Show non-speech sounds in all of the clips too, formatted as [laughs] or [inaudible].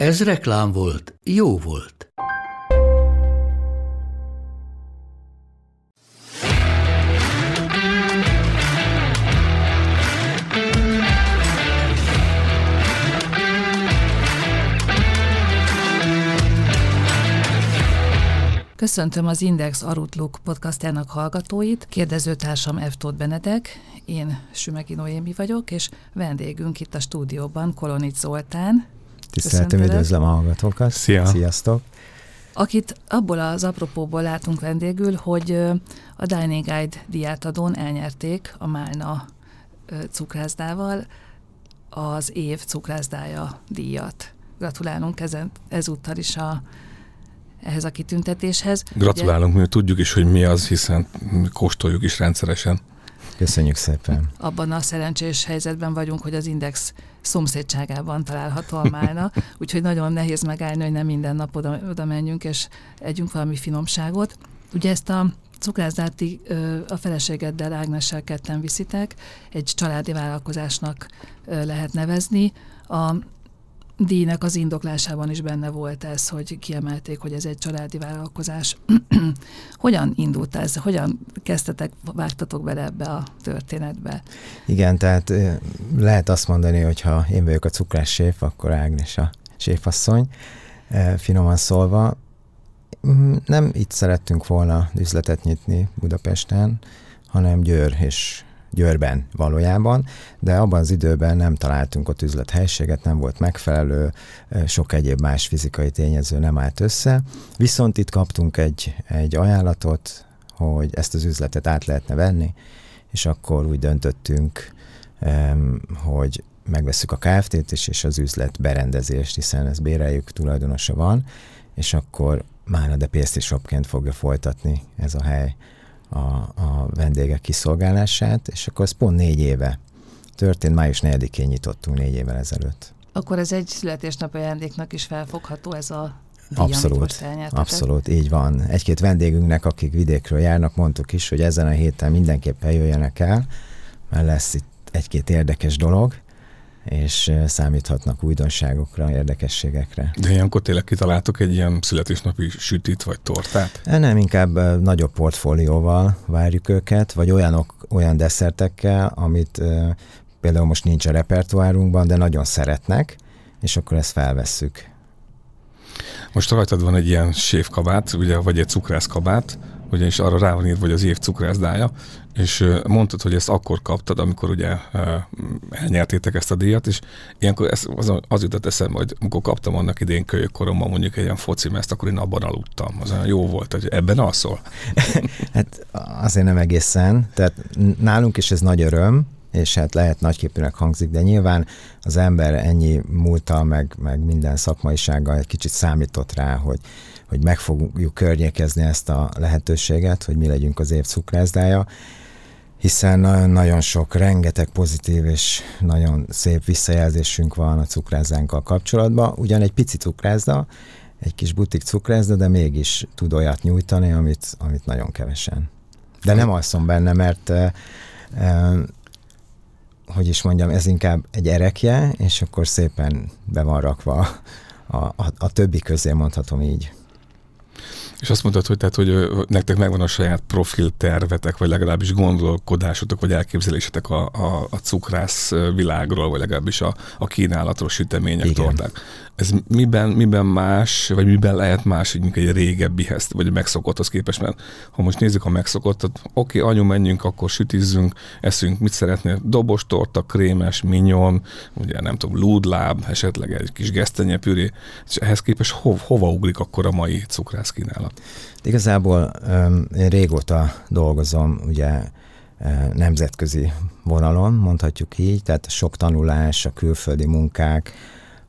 Ez reklám volt, jó volt. Köszöntöm az Index Arutluk podcastjának hallgatóit, kérdezőtársam. Tóth Benedek, én Sümegi Noémi vagyok, és vendégünk itt a stúdióban Kolonic Zoltán. Tiszteltem, üdvözlöm a hallgatókat. Szia. Sziasztok. Akit abból az apropóból látunk vendégül, hogy a Dining Guide diátadón elnyerték a Málna cukrászdával az év cukrászdája díjat. Gratulálunk ezen, ezúttal is a ehhez a kitüntetéshez. Gratulálunk, mi tudjuk is, hogy mi az, hiszen kóstoljuk is rendszeresen. Köszönjük szépen. Abban a szerencsés helyzetben vagyunk, hogy az Index szomszédságában található a málna, [laughs] úgyhogy nagyon nehéz megállni, hogy nem minden nap oda, oda menjünk, és együnk valami finomságot. Ugye ezt a cukrászdáti a feleségeddel, Ágnessel ketten viszitek, egy családi vállalkozásnak lehet nevezni. A díjnak az indoklásában is benne volt ez, hogy kiemelték, hogy ez egy családi vállalkozás. [clears throat] Hogyan indult ez? Hogyan kezdtetek, vágtatok bele ebbe a történetbe? Igen, tehát lehet azt mondani, hogy ha én vagyok a cukrás séf, akkor Ágnes a séfasszony, finoman szólva. Nem itt szerettünk volna üzletet nyitni Budapesten, hanem Győr és Győrben valójában, de abban az időben nem találtunk ott üzlethelységet, nem volt megfelelő, sok egyéb más fizikai tényező nem állt össze. Viszont itt kaptunk egy, egy ajánlatot, hogy ezt az üzletet át lehetne venni, és akkor úgy döntöttünk, hogy megveszük a Kft-t is, és az üzlet berendezést, hiszen ez béreljük, tulajdonosa van, és akkor már a de Shopként fogja folytatni ez a hely a, a vendégek kiszolgálását, és akkor ez pont négy éve történt, május 4-én nyitottunk négy évvel ezelőtt. Akkor ez egy születésnap ajándéknak is felfogható ez a díj, Abszolút, abszolút, így van. Egy-két vendégünknek, akik vidékről járnak, mondtuk is, hogy ezen a héten mindenképpen jöjjenek el, mert lesz itt egy-két érdekes dolog, és számíthatnak újdonságokra, érdekességekre. De ilyenkor tényleg kitaláltok egy ilyen születésnapi sütit vagy tortát? Nem, inkább nagyobb portfólióval várjuk őket, vagy olyanok, olyan desszertekkel, amit például most nincs a repertoárunkban, de nagyon szeretnek, és akkor ezt felvesszük. Most rajtad van egy ilyen séfkabát, ugye, vagy egy cukrászkabát, ugyanis arra rá van írva, hogy az év cukrászdája, és mondtad, hogy ezt akkor kaptad, amikor ugye elnyertétek ezt a díjat, és ilyenkor ez, az, az jutott eszembe, hogy amikor kaptam annak idén kölyökkoromban mondjuk egy ilyen foci mezt, akkor én abban aludtam. Az jó volt, hogy ebben alszol. [laughs] hát azért nem egészen, tehát nálunk is ez nagy öröm, és hát lehet nagyképűnek hangzik, de nyilván az ember ennyi múltal, meg, meg minden szakmaisággal egy kicsit számított rá, hogy, hogy meg fogjuk környékezni ezt a lehetőséget, hogy mi legyünk az év cukrászdája, hiszen nagyon sok, rengeteg pozitív és nagyon szép visszajelzésünk van a cukrázánkkal kapcsolatban. Ugyan egy pici cukrászda, egy kis butik cukrászda, de mégis tud olyat nyújtani, amit, amit nagyon kevesen. De nem alszom benne, mert hogy is mondjam, ez inkább egy erekje, és akkor szépen be van rakva a, a, a többi közé, mondhatom így. És azt mondtad, hogy, tehát, hogy nektek megvan a saját profil tervetek, vagy legalábbis gondolkodásotok, vagy elképzelésetek a, a, a cukrász világról, vagy legalábbis a, a kínálatról, sütemények, Igen. torták. Ez miben, miben más, vagy miben lehet más, mint egy régebbihez, vagy megszokotthoz képest? Mert ha most nézzük a megszokottat, oké, anyu, menjünk, akkor sütizzünk, eszünk, mit szeretnél? Dobos torta, krémes, minyon, ugye nem tudom, lúdláb, esetleg egy kis gesztenyepüré, és ehhez képest ho, hova ugrik akkor a mai cukrász kínálat? Igazából én régóta dolgozom, ugye nemzetközi vonalon, mondhatjuk így, tehát sok tanulás, a külföldi munkák,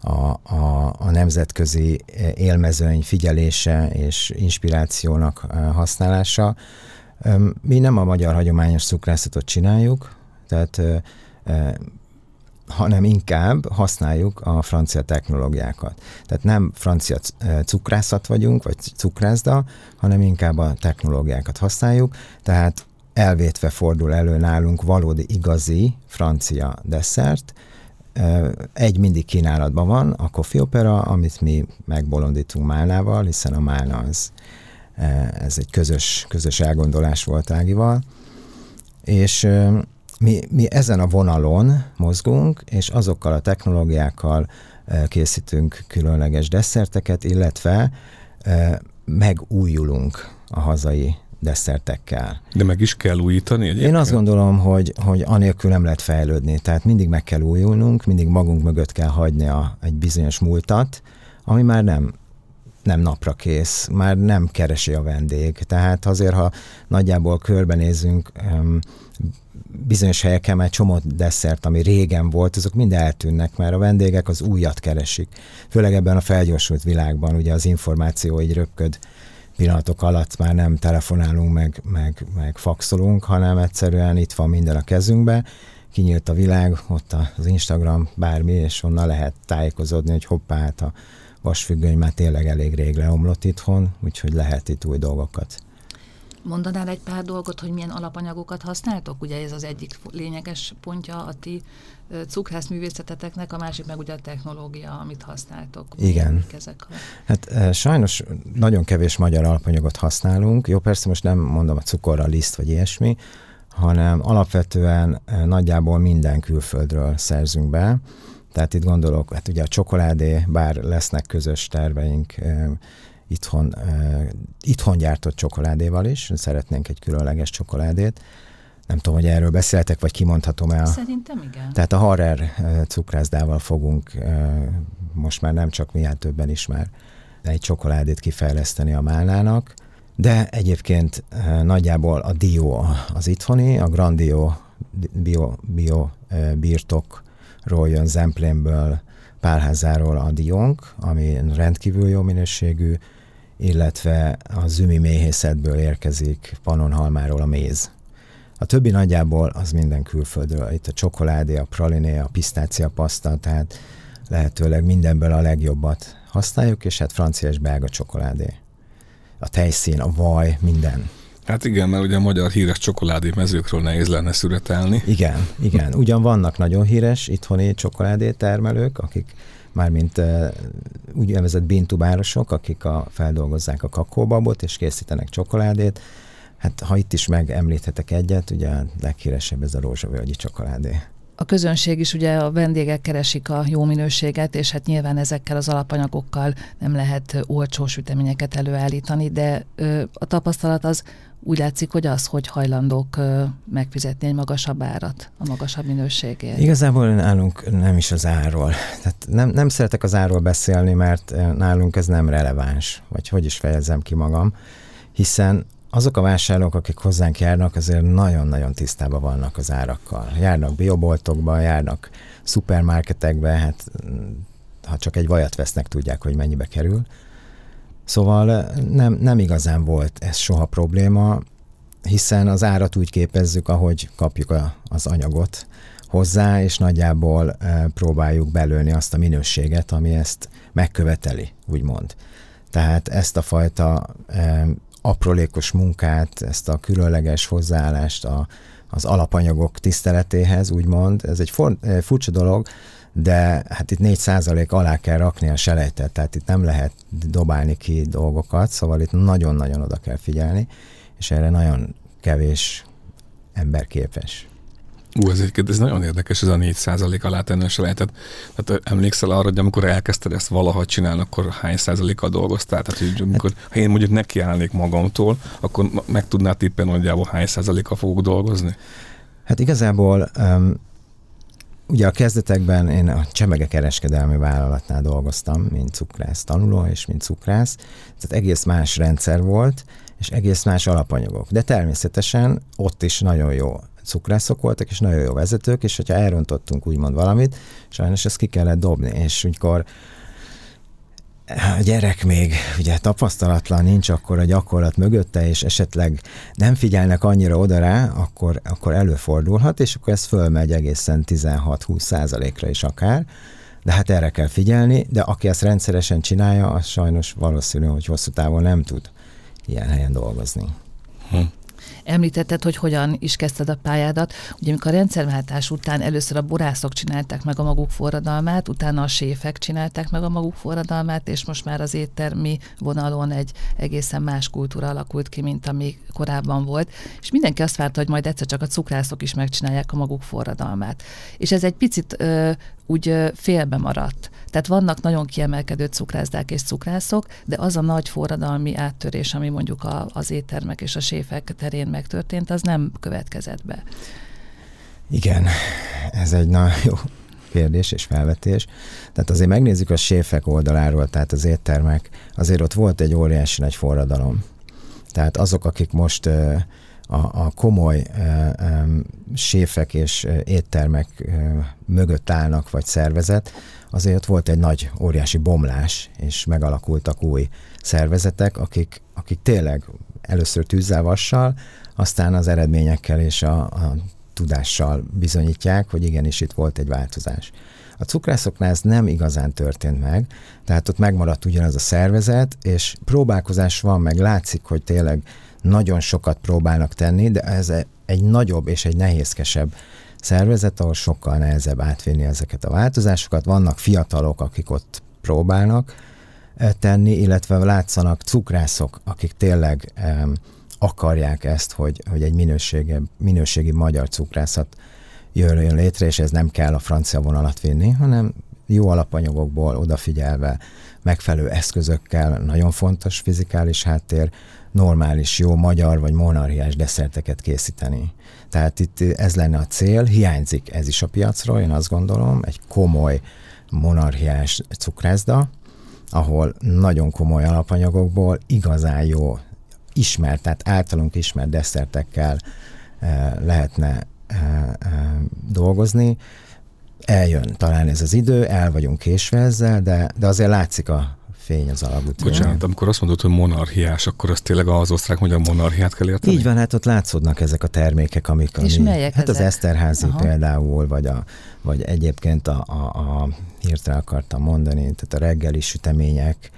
a, a, a nemzetközi élmezőny figyelése és inspirációnak használása. Mi nem a magyar hagyományos cukrászatot csináljuk, tehát hanem inkább használjuk a francia technológiákat. Tehát nem francia cukrászat vagyunk, vagy cukrászda, hanem inkább a technológiákat használjuk, tehát elvétve fordul elő nálunk valódi igazi francia desszert, egy mindig kínálatban van, a Coffee Opera, amit mi megbolondítunk Málnával, hiszen a Málna az, ez egy közös, közös elgondolás volt Ágival, és mi, mi ezen a vonalon mozgunk, és azokkal a technológiákkal készítünk különleges desszerteket, illetve megújulunk a hazai desszertekkel. De meg is kell újítani egyébként? Én azt gondolom, hogy, hogy anélkül nem lehet fejlődni, tehát mindig meg kell újulnunk, mindig magunk mögött kell hagyni a, egy bizonyos múltat, ami már nem nem napra kész, már nem keresi a vendég. Tehát azért, ha nagyjából körbenézünk, bizonyos helyeken már csomó desszert, ami régen volt, azok mind eltűnnek, mert a vendégek az újat keresik. Főleg ebben a felgyorsult világban, ugye az információ így röpköd pillanatok alatt már nem telefonálunk, meg, meg, meg faxolunk, hanem egyszerűen itt van minden a kezünkbe, kinyílt a világ, ott az Instagram, bármi, és onnan lehet tájékozódni, hogy hoppá, hát a vasfüggöny már tényleg elég rég leomlott itthon, úgyhogy lehet itt új dolgokat Mondanál egy pár dolgot, hogy milyen alapanyagokat használtok? Ugye ez az egyik lényeges pontja a ti cukrászművészeteteknek, a másik meg ugye a technológia, amit használtok. Igen. Ezek a... Hát sajnos nagyon kevés magyar alapanyagot használunk. Jó, persze most nem mondom a cukorra, liszt vagy ilyesmi, hanem alapvetően nagyjából minden külföldről szerzünk be. Tehát itt gondolok, hát ugye a csokoládé, bár lesznek közös terveink, itthon, itthon gyártott csokoládéval is, szeretnénk egy különleges csokoládét. Nem tudom, hogy erről beszéltek, vagy kimondhatom el. Szerintem igen. Tehát a Harrer cukrászdával fogunk most már nem csak mi, hát többen is már egy csokoládét kifejleszteni a Málnának, de egyébként nagyjából a Dio az itthoni, a Grandio bio, bio birtokról jön Zemplénből, Pálházáról a Dionk, ami rendkívül jó minőségű, illetve a zümi méhészetből érkezik Pannonhalmáról a méz. A többi nagyjából az minden külföldről. Itt a csokoládé, a praliné, a pisztácia paszta, tehát lehetőleg mindenből a legjobbat használjuk, és hát francia és belga csokoládé. A tejszín, a vaj, minden. Hát igen, mert ugye a magyar híres csokoládé mezőkről nehéz lenne szüretelni. Igen, igen. Ugyan vannak nagyon híres itthoni csokoládé termelők, akik mármint úgynevezett bintubárosok, akik a, feldolgozzák a kakóbabot és készítenek csokoládét. Hát ha itt is megemlíthetek egyet, ugye a leghíresebb ez a rózsavölgyi csokoládé. A közönség is ugye a vendégek keresik a jó minőséget, és hát nyilván ezekkel az alapanyagokkal nem lehet olcsó süteményeket előállítani, de ö, a tapasztalat az úgy látszik, hogy az, hogy hajlandók megfizetni egy magasabb árat, a magasabb minőségért. Igazából nálunk nem is az árról. Tehát nem, nem szeretek az árról beszélni, mert nálunk ez nem releváns, vagy hogy is fejezem ki magam, hiszen azok a vásárlók, akik hozzánk járnak, azért nagyon-nagyon tisztában vannak az árakkal. Járnak bioboltokba, járnak szupermarketekbe, hát ha csak egy vajat vesznek, tudják, hogy mennyibe kerül. Szóval nem, nem igazán volt ez soha probléma, hiszen az árat úgy képezzük, ahogy kapjuk a, az anyagot hozzá, és nagyjából e, próbáljuk belőni azt a minőséget, ami ezt megköveteli, úgymond. Tehát ezt a fajta e, aprólékos munkát, ezt a különleges hozzáállást a, az alapanyagok tiszteletéhez, úgymond, ez egy for, e, furcsa dolog, de hát itt 4% alá kell rakni a selejtet, tehát itt nem lehet dobálni ki dolgokat, szóval itt nagyon-nagyon oda kell figyelni, és erre nagyon kevés ember képes. Ú, ez, egy, ez nagyon érdekes, ez a 4% alá tenni a selejtet. Tehát emlékszel arra, hogy amikor elkezdted ezt valaha csinálni, akkor hány százalékkal dolgoztál? Tehát, hogy amikor, ha én mondjuk nekiállnék magamtól, akkor meg tudnád tippen nagyjából hány százalékkal fogok dolgozni? Hát igazából um, Ugye a kezdetekben én a Csemege kereskedelmi vállalatnál dolgoztam, mint cukrász tanuló és mint cukrász, tehát egész más rendszer volt, és egész más alapanyagok. De természetesen ott is nagyon jó cukrászok voltak, és nagyon jó vezetők, és hogyha elrontottunk úgymond valamit, sajnos ezt ki kellett dobni, és amikor a gyerek még ugye tapasztalatlan, nincs akkor a gyakorlat mögötte, és esetleg nem figyelnek annyira oda rá, akkor, akkor előfordulhat, és akkor ez fölmegy egészen 16-20 százalékra is akár, de hát erre kell figyelni, de aki ezt rendszeresen csinálja, az sajnos valószínű, hogy hosszú távon nem tud ilyen helyen dolgozni. Hm. Említetted, hogy hogyan is kezdted a pályádat. Ugye amikor a rendszerváltás után először a borászok csinálták meg a maguk forradalmát, utána a séfek csinálták meg a maguk forradalmát, és most már az éttermi vonalon egy egészen más kultúra alakult ki, mint ami korábban volt. És mindenki azt várta, hogy majd egyszer csak a cukrászok is megcsinálják a maguk forradalmát. És ez egy picit ö, úgy félbe maradt. Tehát vannak nagyon kiemelkedő cukrászdák és cukrászok, de az a nagy forradalmi áttörés, ami mondjuk a, az éttermek és a séfek terén megtörtént, az nem következett be. Igen, ez egy nagyon jó kérdés és felvetés. Tehát azért megnézzük a séfek oldaláról, tehát az éttermek, azért ott volt egy óriási nagy forradalom. Tehát azok, akik most a, a komoly e, e, séfek és éttermek e, mögött állnak, vagy szervezet, azért ott volt egy nagy, óriási bomlás, és megalakultak új szervezetek, akik, akik tényleg először tűzzávassal, aztán az eredményekkel és a, a tudással bizonyítják, hogy igenis itt volt egy változás. A cukrászoknál ez nem igazán történt meg, tehát ott megmaradt ugyanaz a szervezet, és próbálkozás van, meg látszik, hogy tényleg nagyon sokat próbálnak tenni, de ez egy nagyobb és egy nehézkesebb szervezet, ahol sokkal nehezebb átvinni ezeket a változásokat. Vannak fiatalok, akik ott próbálnak eh, tenni, illetve látszanak cukrászok, akik tényleg akarják ezt, hogy, hogy egy minőségi magyar cukrászat jöjjön létre, és ez nem kell a francia vonalat vinni, hanem jó alapanyagokból odafigyelve, megfelelő eszközökkel, nagyon fontos fizikális háttér, normális, jó magyar vagy monarchiás desszerteket készíteni. Tehát itt ez lenne a cél, hiányzik ez is a piacról, én azt gondolom, egy komoly monarchiás cukrászda, ahol nagyon komoly alapanyagokból igazán jó, ismert, tehát általunk ismert desszertekkel eh, lehetne eh, eh, dolgozni. Eljön talán ez az idő, el vagyunk késve ezzel, de, de azért látszik a fény az alagútján. Bocsánat, amikor azt mondod, hogy monarchiás, akkor az tényleg az osztrák-magyar monarchiát kell érteni? Így van, hát ott látszódnak ezek a termékek, amik... És ami, melyek Hát ezek? az Eszterházi Aha. például, vagy, a, vagy egyébként a, a, a hirtelen akartam mondani, tehát a reggeli sütemények,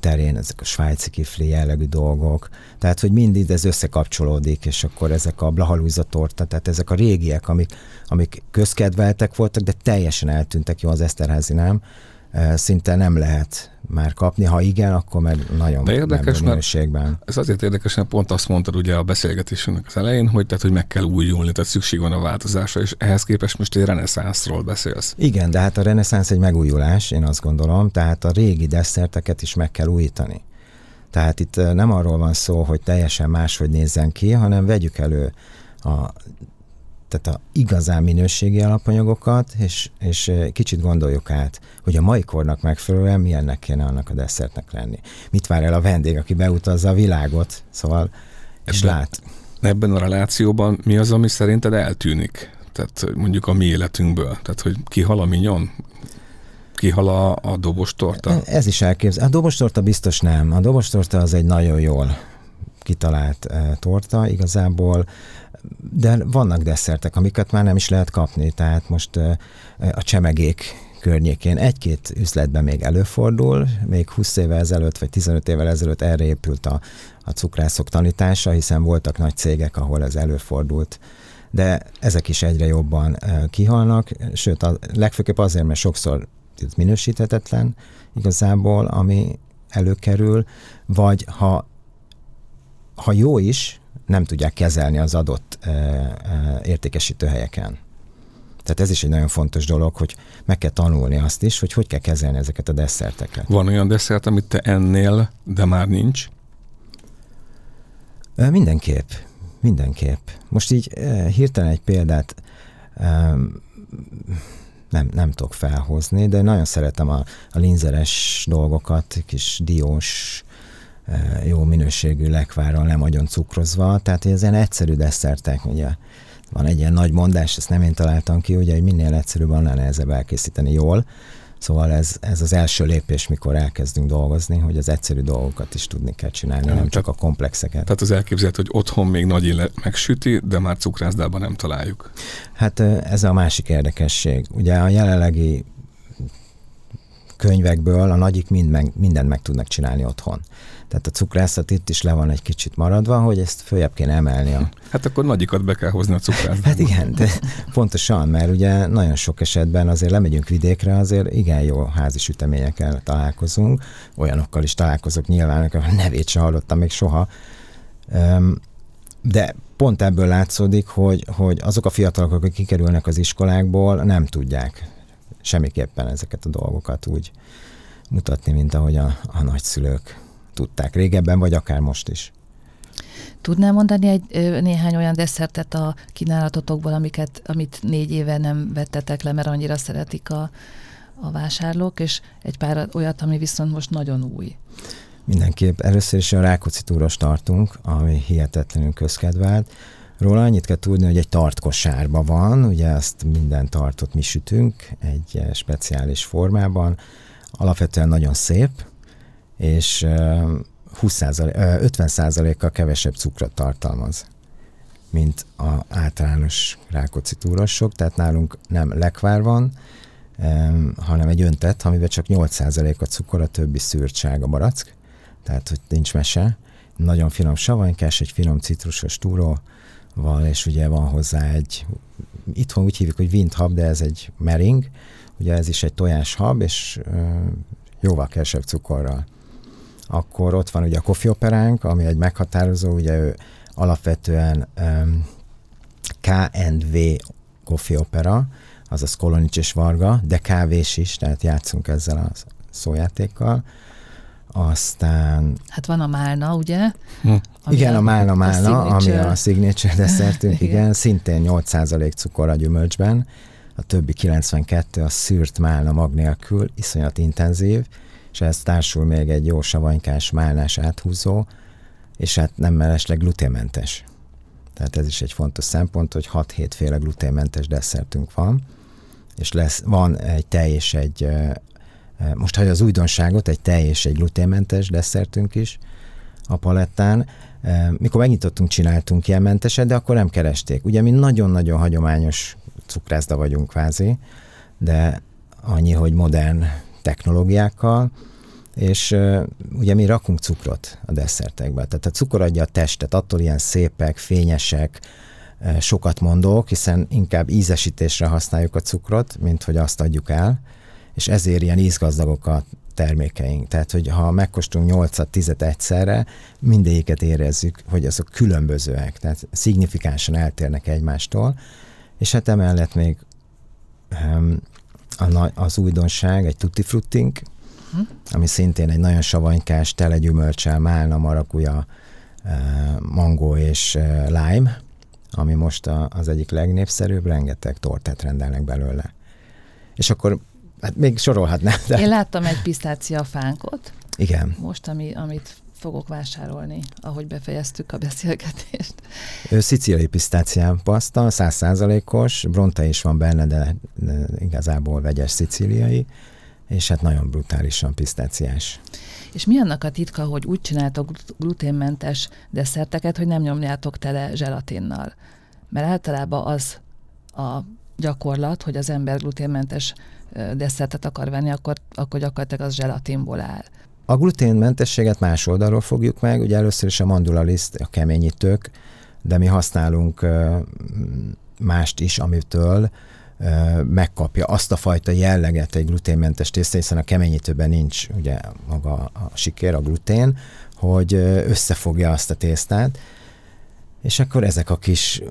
terén, ezek a svájci kifli jellegű dolgok, tehát hogy mindig ez összekapcsolódik, és akkor ezek a blahalúza torta, tehát ezek a régiek, amik, amik közkedveltek voltak, de teljesen eltűntek, jó az Eszterházi nem, szinte nem lehet már kapni, ha igen, akkor meg nagyon De érdekes, minőségben. Ez azért érdekes, mert pont azt mondtad ugye a beszélgetésünknek az elején, hogy, tehát, hogy meg kell újulni, tehát szükség van a változásra, és ehhez képest most egy reneszánszról beszélsz. Igen, de hát a reneszánsz egy megújulás, én azt gondolom, tehát a régi desszerteket is meg kell újítani. Tehát itt nem arról van szó, hogy teljesen máshogy nézzen ki, hanem vegyük elő a tehát a igazán minőségi alapanyagokat, és, és kicsit gondoljuk át, hogy a mai kornak megfelelően milyennek kéne annak a desszertnek lenni. Mit vár el a vendég, aki beutazza a világot, szóval, és ebben, lát. Ebben a relációban mi az, ami szerinted eltűnik? Tehát mondjuk a mi életünkből. Tehát, hogy kihal a minyon? Kihal a, a dobostorta? Ez is elképzel. A dobostorta biztos nem. A dobostorta az egy nagyon jól kitalált e, torta. Igazából de vannak desszertek, amiket már nem is lehet kapni, tehát most a csemegék környékén. Egy-két üzletben még előfordul, még 20 évvel ezelőtt, vagy 15 évvel ezelőtt erre épült a, a cukrászok tanítása, hiszen voltak nagy cégek, ahol ez előfordult, de ezek is egyre jobban kihalnak, sőt, a, legfőképp azért, mert sokszor minősíthetetlen igazából, ami előkerül, vagy ha, ha jó is, nem tudják kezelni az adott értékesítő helyeken. Tehát ez is egy nagyon fontos dolog, hogy meg kell tanulni azt is, hogy hogy kell kezelni ezeket a desszerteket. Van olyan desszert, amit te ennél, de már nincs? Mindenképp. Mindenképp. Most így hirtelen egy példát nem, nem tudok felhozni, de nagyon szeretem a, a linzeres dolgokat, kis diós jó minőségű lekvárral, nem nagyon cukrozva, tehát ez ilyen egyszerű desszertek, ugye van egy ilyen nagy mondás, ezt nem én találtam ki, ugye, hogy minél egyszerűbb, annál nehezebb elkészíteni jól. Szóval ez, ez az első lépés, mikor elkezdünk dolgozni, hogy az egyszerű dolgokat is tudni kell csinálni, ja, nem csak a komplexeket. Tehát az elképzelhető, hogy otthon még nagy éle megsüti, de már cukrászdában nem találjuk. Hát ez a másik érdekesség. Ugye a jelenlegi könyvekből a nagyik mind meg, mindent meg tudnak csinálni otthon. Tehát a cukrászat itt is le van egy kicsit maradva, hogy ezt följebb kéne emelni. A... [laughs] Hát akkor nagyikat be kell hozni a cukrászat. Hát igen, de pontosan, mert ugye nagyon sok esetben azért lemegyünk vidékre, azért igen jó házi süteményekkel találkozunk, olyanokkal is találkozok nyilván, a nevét sem hallottam még soha, de pont ebből látszódik, hogy, hogy azok a fiatalok, akik kikerülnek az iskolákból, nem tudják semmiképpen ezeket a dolgokat úgy mutatni, mint ahogy a, a nagyszülők tudták régebben, vagy akár most is. Tudnál mondani egy néhány olyan desszertet a kínálatotokból, amiket, amit négy éve nem vettetek le, mert annyira szeretik a, a vásárlók, és egy pár olyat, ami viszont most nagyon új. Mindenképp. Először is a Rákóczi túros tartunk, ami hihetetlenül közkedvelt. Róla annyit kell tudni, hogy egy tartkosárba van, ugye ezt minden tartot mi sütünk egy speciális formában. Alapvetően nagyon szép, és 20 50%-kal kevesebb cukrot tartalmaz, mint a általános rákóczi túrosok, tehát nálunk nem lekvár van, hanem egy öntet, amiben csak 8% a cukor, a többi szűrtság a barack, tehát hogy nincs mese. Nagyon finom savanykás, egy finom citrusos túróval, és ugye van hozzá egy, itthon úgy hívjuk, hogy windhab, de ez egy mering, ugye ez is egy tojáshab, és jóval kevesebb cukorral akkor ott van ugye a Kofi Operánk, ami egy meghatározó, ugye ő alapvetően um, KNV Kofi azaz Kolonics és Varga, de kávés is, tehát játszunk ezzel a szójátékkal. Aztán... Hát van a Málna, ugye? Hm. Igen, a Málna Málna, a ami a signature desszertünk, [laughs] igen. igen, szintén 8% cukor a gyümölcsben, a többi 92 a szűrt málna mag nélkül, iszonyat intenzív, és ez társul még egy jó savanykás, málnás áthúzó, és hát nem mellesleg gluténmentes. Tehát ez is egy fontos szempont, hogy 6-7 féle gluténmentes desszertünk van, és lesz, van egy tej és egy, most hagyja az újdonságot, egy tej és egy gluténmentes desszertünk is a palettán. Mikor megnyitottunk, csináltunk ilyen menteset, de akkor nem keresték. Ugye mi nagyon-nagyon hagyományos cukrászda vagyunk kvázi, de annyi, hogy modern technológiákkal, és uh, ugye mi rakunk cukrot a desszertekbe. Tehát a cukor adja a testet, attól ilyen szépek, fényesek, sokat mondók, hiszen inkább ízesítésre használjuk a cukrot, mint hogy azt adjuk el, és ezért ilyen ízgazdagok a termékeink. Tehát, hogy ha megkóstolunk 8-10 egyszerre, mindegyiket érezzük, hogy azok különbözőek, tehát szignifikánsan eltérnek egymástól, és hát emellett még a, az újdonság, egy tutti fruttink, hm? ami szintén egy nagyon savanykás, tele gyümölcsel, málna, marakuja, eh, mangó és eh, lime, ami most az egyik legnépszerűbb, rengeteg tortát rendelnek belőle. És akkor hát még sorolhatnám. De... Én láttam egy pisztácia fánkot. Igen. Most, ami, amit fogok vásárolni, ahogy befejeztük a beszélgetést. Szicíliai pisztácián paszta, százszázalékos, bronta is van benne, de igazából vegyes szicíliai, és hát nagyon brutálisan pisztáciás. És mi annak a titka, hogy úgy csináltok gluténmentes desszerteket, hogy nem nyomjátok tele zselatinnal? Mert általában az a gyakorlat, hogy az ember gluténmentes desszertet akar venni, akkor, akkor gyakorlatilag az zselatinból áll. A gluténmentességet más oldalról fogjuk meg, ugye először is a mandulaliszt, a keményítők, de mi használunk mást is, amitől megkapja azt a fajta jelleget egy gluténmentes tészta, hiszen a keményítőben nincs ugye maga a sikér, a glutén, hogy összefogja azt a tésztát, és akkor ezek a kis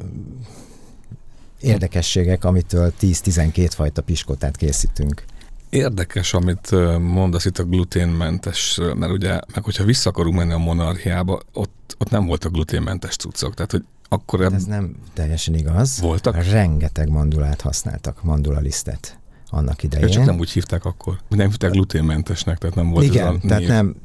érdekességek, amitől 10-12 fajta piskotát készítünk. Érdekes, amit mondasz itt a gluténmentes, mert ugye, meg hogyha vissza akarunk menni a monarchiába, ott, ott nem voltak gluténmentes cuccok, tehát hogy akkor... Ebb... Ez nem teljesen igaz. Voltak? Rengeteg mandulát használtak, mandulalisztet annak idején. csak nem úgy hívták akkor. Nem hívták gluténmentesnek, tehát nem volt Igen, ez a tehát név. nem,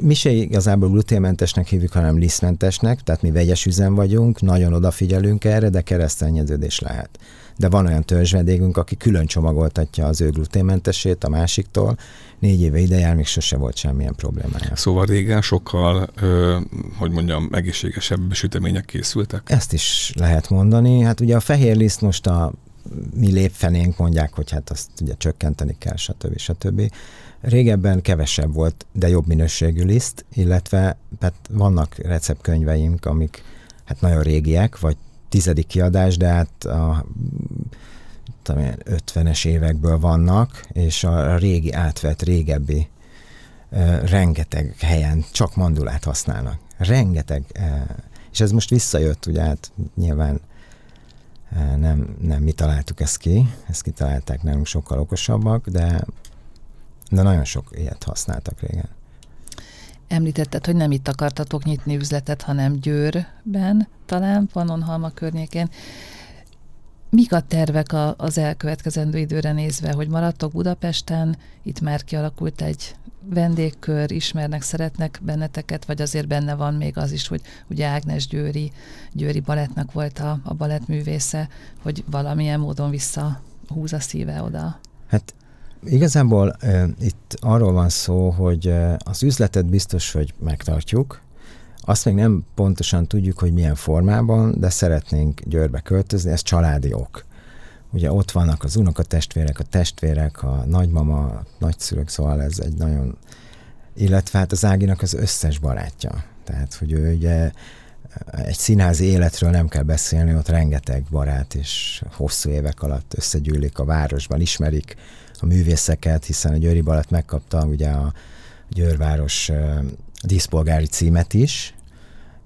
Mi se igazából gluténmentesnek hívjuk, hanem lisztmentesnek, tehát mi vegyes üzem vagyunk, nagyon odafigyelünk erre, de keresztényeződés lehet. De van olyan törzsvedégünk, aki külön csomagoltatja az ő gluténmentesét a másiktól, négy éve ide jár, még sose volt semmilyen problémája. Szóval régen sokkal, ö, hogy mondjam, egészségesebb sütemények készültek? Ezt is lehet mondani. Hát ugye a fehér liszt most a mi lépfenénk mondják, hogy hát azt ugye csökkenteni kell, stb. stb. Régebben kevesebb volt, de jobb minőségű liszt, illetve hát vannak receptkönyveink, amik hát nagyon régiek, vagy tizedik kiadás, de hát a 50-es évekből vannak, és a régi átvett, régebbi rengeteg helyen csak mandulát használnak. Rengeteg. És ez most visszajött, ugye hát nyilván nem, nem mi találtuk ezt ki, ezt kitalálták nálunk sokkal okosabbak, de, de nagyon sok ilyet használtak régen. Említetted, hogy nem itt akartatok nyitni üzletet, hanem Győrben, talán Pannonhalma környékén. Mik a tervek a, az elkövetkezendő időre nézve, hogy maradtok Budapesten, itt már kialakult egy vendégkör, ismernek, szeretnek benneteket, vagy azért benne van még az is, hogy ugye Ágnes Győri, Győri balettnak volt a, a balettművésze, hogy valamilyen módon visszahúz a szíve oda? Hát igazából e, itt arról van szó, hogy az üzletet biztos, hogy megtartjuk, azt még nem pontosan tudjuk, hogy milyen formában, de szeretnénk Győrbe költözni, ez családi ok. Ugye ott vannak az unokatestvérek, a testvérek, a nagymama, a nagyszülők, szóval ez egy nagyon... Illetve hát az Áginak az összes barátja. Tehát, hogy ő ugye egy színházi életről nem kell beszélni, ott rengeteg barát és hosszú évek alatt összegyűlik a városban, ismerik a művészeket, hiszen a Győri Balett megkapta ugye a Győrváros díszpolgári címet is,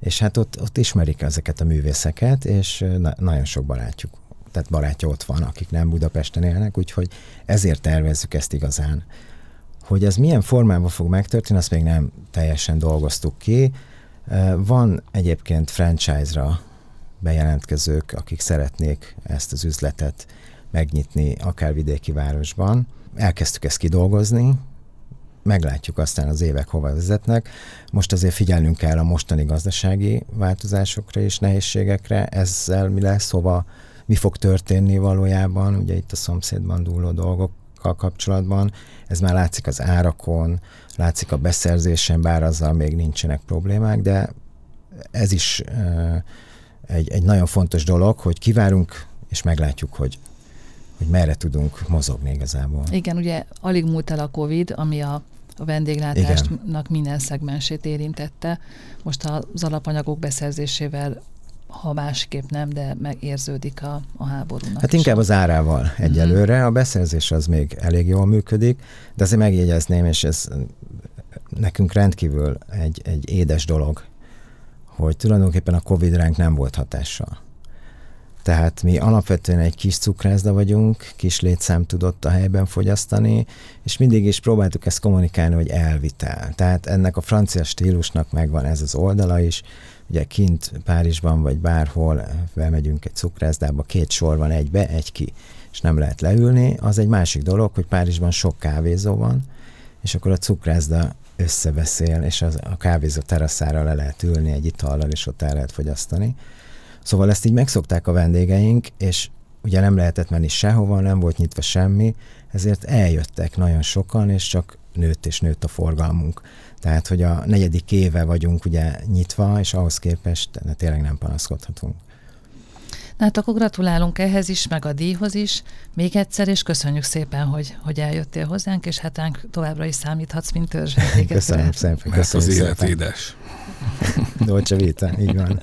és hát ott, ott ismerik ezeket a művészeket, és na- nagyon sok barátjuk, tehát barátja ott van, akik nem Budapesten élnek, úgyhogy ezért tervezzük ezt igazán. Hogy ez milyen formában fog megtörténni, azt még nem teljesen dolgoztuk ki. Van egyébként franchise-ra bejelentkezők, akik szeretnék ezt az üzletet megnyitni akár vidéki városban. Elkezdtük ezt kidolgozni, meglátjuk aztán az évek hova vezetnek. Most azért figyelnünk kell a mostani gazdasági változásokra és nehézségekre, ezzel mi lesz, hova, mi fog történni valójában, ugye itt a szomszédban dúló dolgokkal kapcsolatban. Ez már látszik az árakon, látszik a beszerzésen, bár azzal még nincsenek problémák, de ez is egy, egy nagyon fontos dolog, hogy kivárunk, és meglátjuk, hogy hogy merre tudunk mozogni igazából. Igen, ugye alig múlt el a Covid, ami a a vendéglátásnak Igen. minden szegmensét érintette. Most az alapanyagok beszerzésével ha másképp nem, de megérződik a, a háborúnak. Hát inkább az árával egyelőre. Mm-hmm. A beszerzés az még elég jól működik, de azért megjegyezném, és ez nekünk rendkívül egy, egy édes dolog, hogy tulajdonképpen a Covid ránk nem volt hatással. Tehát mi alapvetően egy kis cukrászda vagyunk, kis létszám tudott a helyben fogyasztani, és mindig is próbáltuk ezt kommunikálni, hogy elvitel. Tehát ennek a francia stílusnak megvan ez az oldala is, ugye kint Párizsban vagy bárhol bemegyünk egy cukrászdába, két sor van, egy be, egy ki, és nem lehet leülni. Az egy másik dolog, hogy Párizsban sok kávézó van, és akkor a cukrászda összebeszél, és az, a kávézó teraszára le lehet ülni egy itallal, és ott el lehet fogyasztani. Szóval ezt így megszokták a vendégeink, és ugye nem lehetett menni sehova, nem volt nyitva semmi, ezért eljöttek nagyon sokan, és csak nőtt és nőtt a forgalmunk. Tehát, hogy a negyedik éve vagyunk ugye nyitva, és ahhoz képest tényleg nem panaszkodhatunk. Na hát akkor gratulálunk ehhez is, meg a díjhoz is. Még egyszer, és köszönjük szépen, hogy, hogy eljöttél hozzánk, és hát továbbra is számíthatsz, mint törzs. Köszönöm szépen. Köszönöm az élet édes. Dolce Vita, így van.